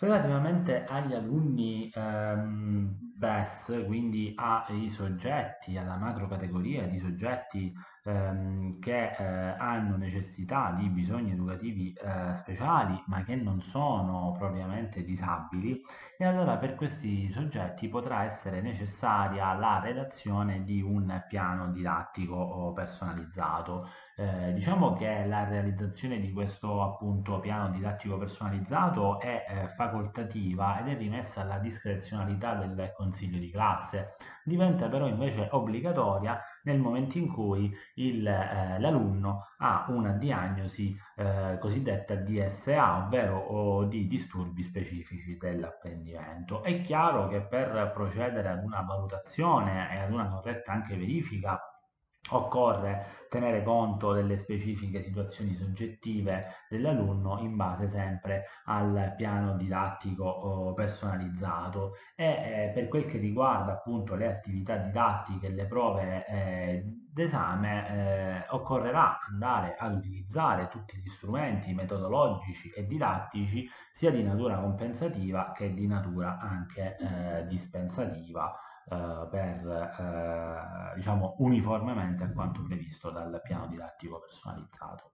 Relativamente agli alunni ehm, BES, quindi ai soggetti, alla macro categoria di soggetti ehm, che eh, hanno necessità di bisogni educativi eh, speciali ma che non sono propriamente disabili, e allora per questi soggetti potrà essere necessaria la redazione di un piano didattico personalizzato. Eh, diciamo che la realizzazione di questo appunto piano didattico personalizzato è eh, facoltativa ed è rimessa alla discrezionalità del consiglio di classe. Diventa però invece obbligatoria nel momento in cui il, eh, l'alunno ha una diagnosi eh, cosiddetta DSA, ovvero di disturbi specifici dell'apprendimento. È chiaro che per procedere ad una valutazione e ad una corretta anche verifica occorre tenere conto delle specifiche situazioni soggettive dell'alunno in base sempre al piano didattico oh, personalizzato. E eh, per quel che riguarda appunto le attività didattiche e le prove eh, d'esame eh, occorrerà andare ad utilizzare tutti gli strumenti metodologici e didattici sia di natura compensativa che di natura anche dispensativa eh, per eh, diciamo uniformemente a quanto previsto dal piano didattico personalizzato.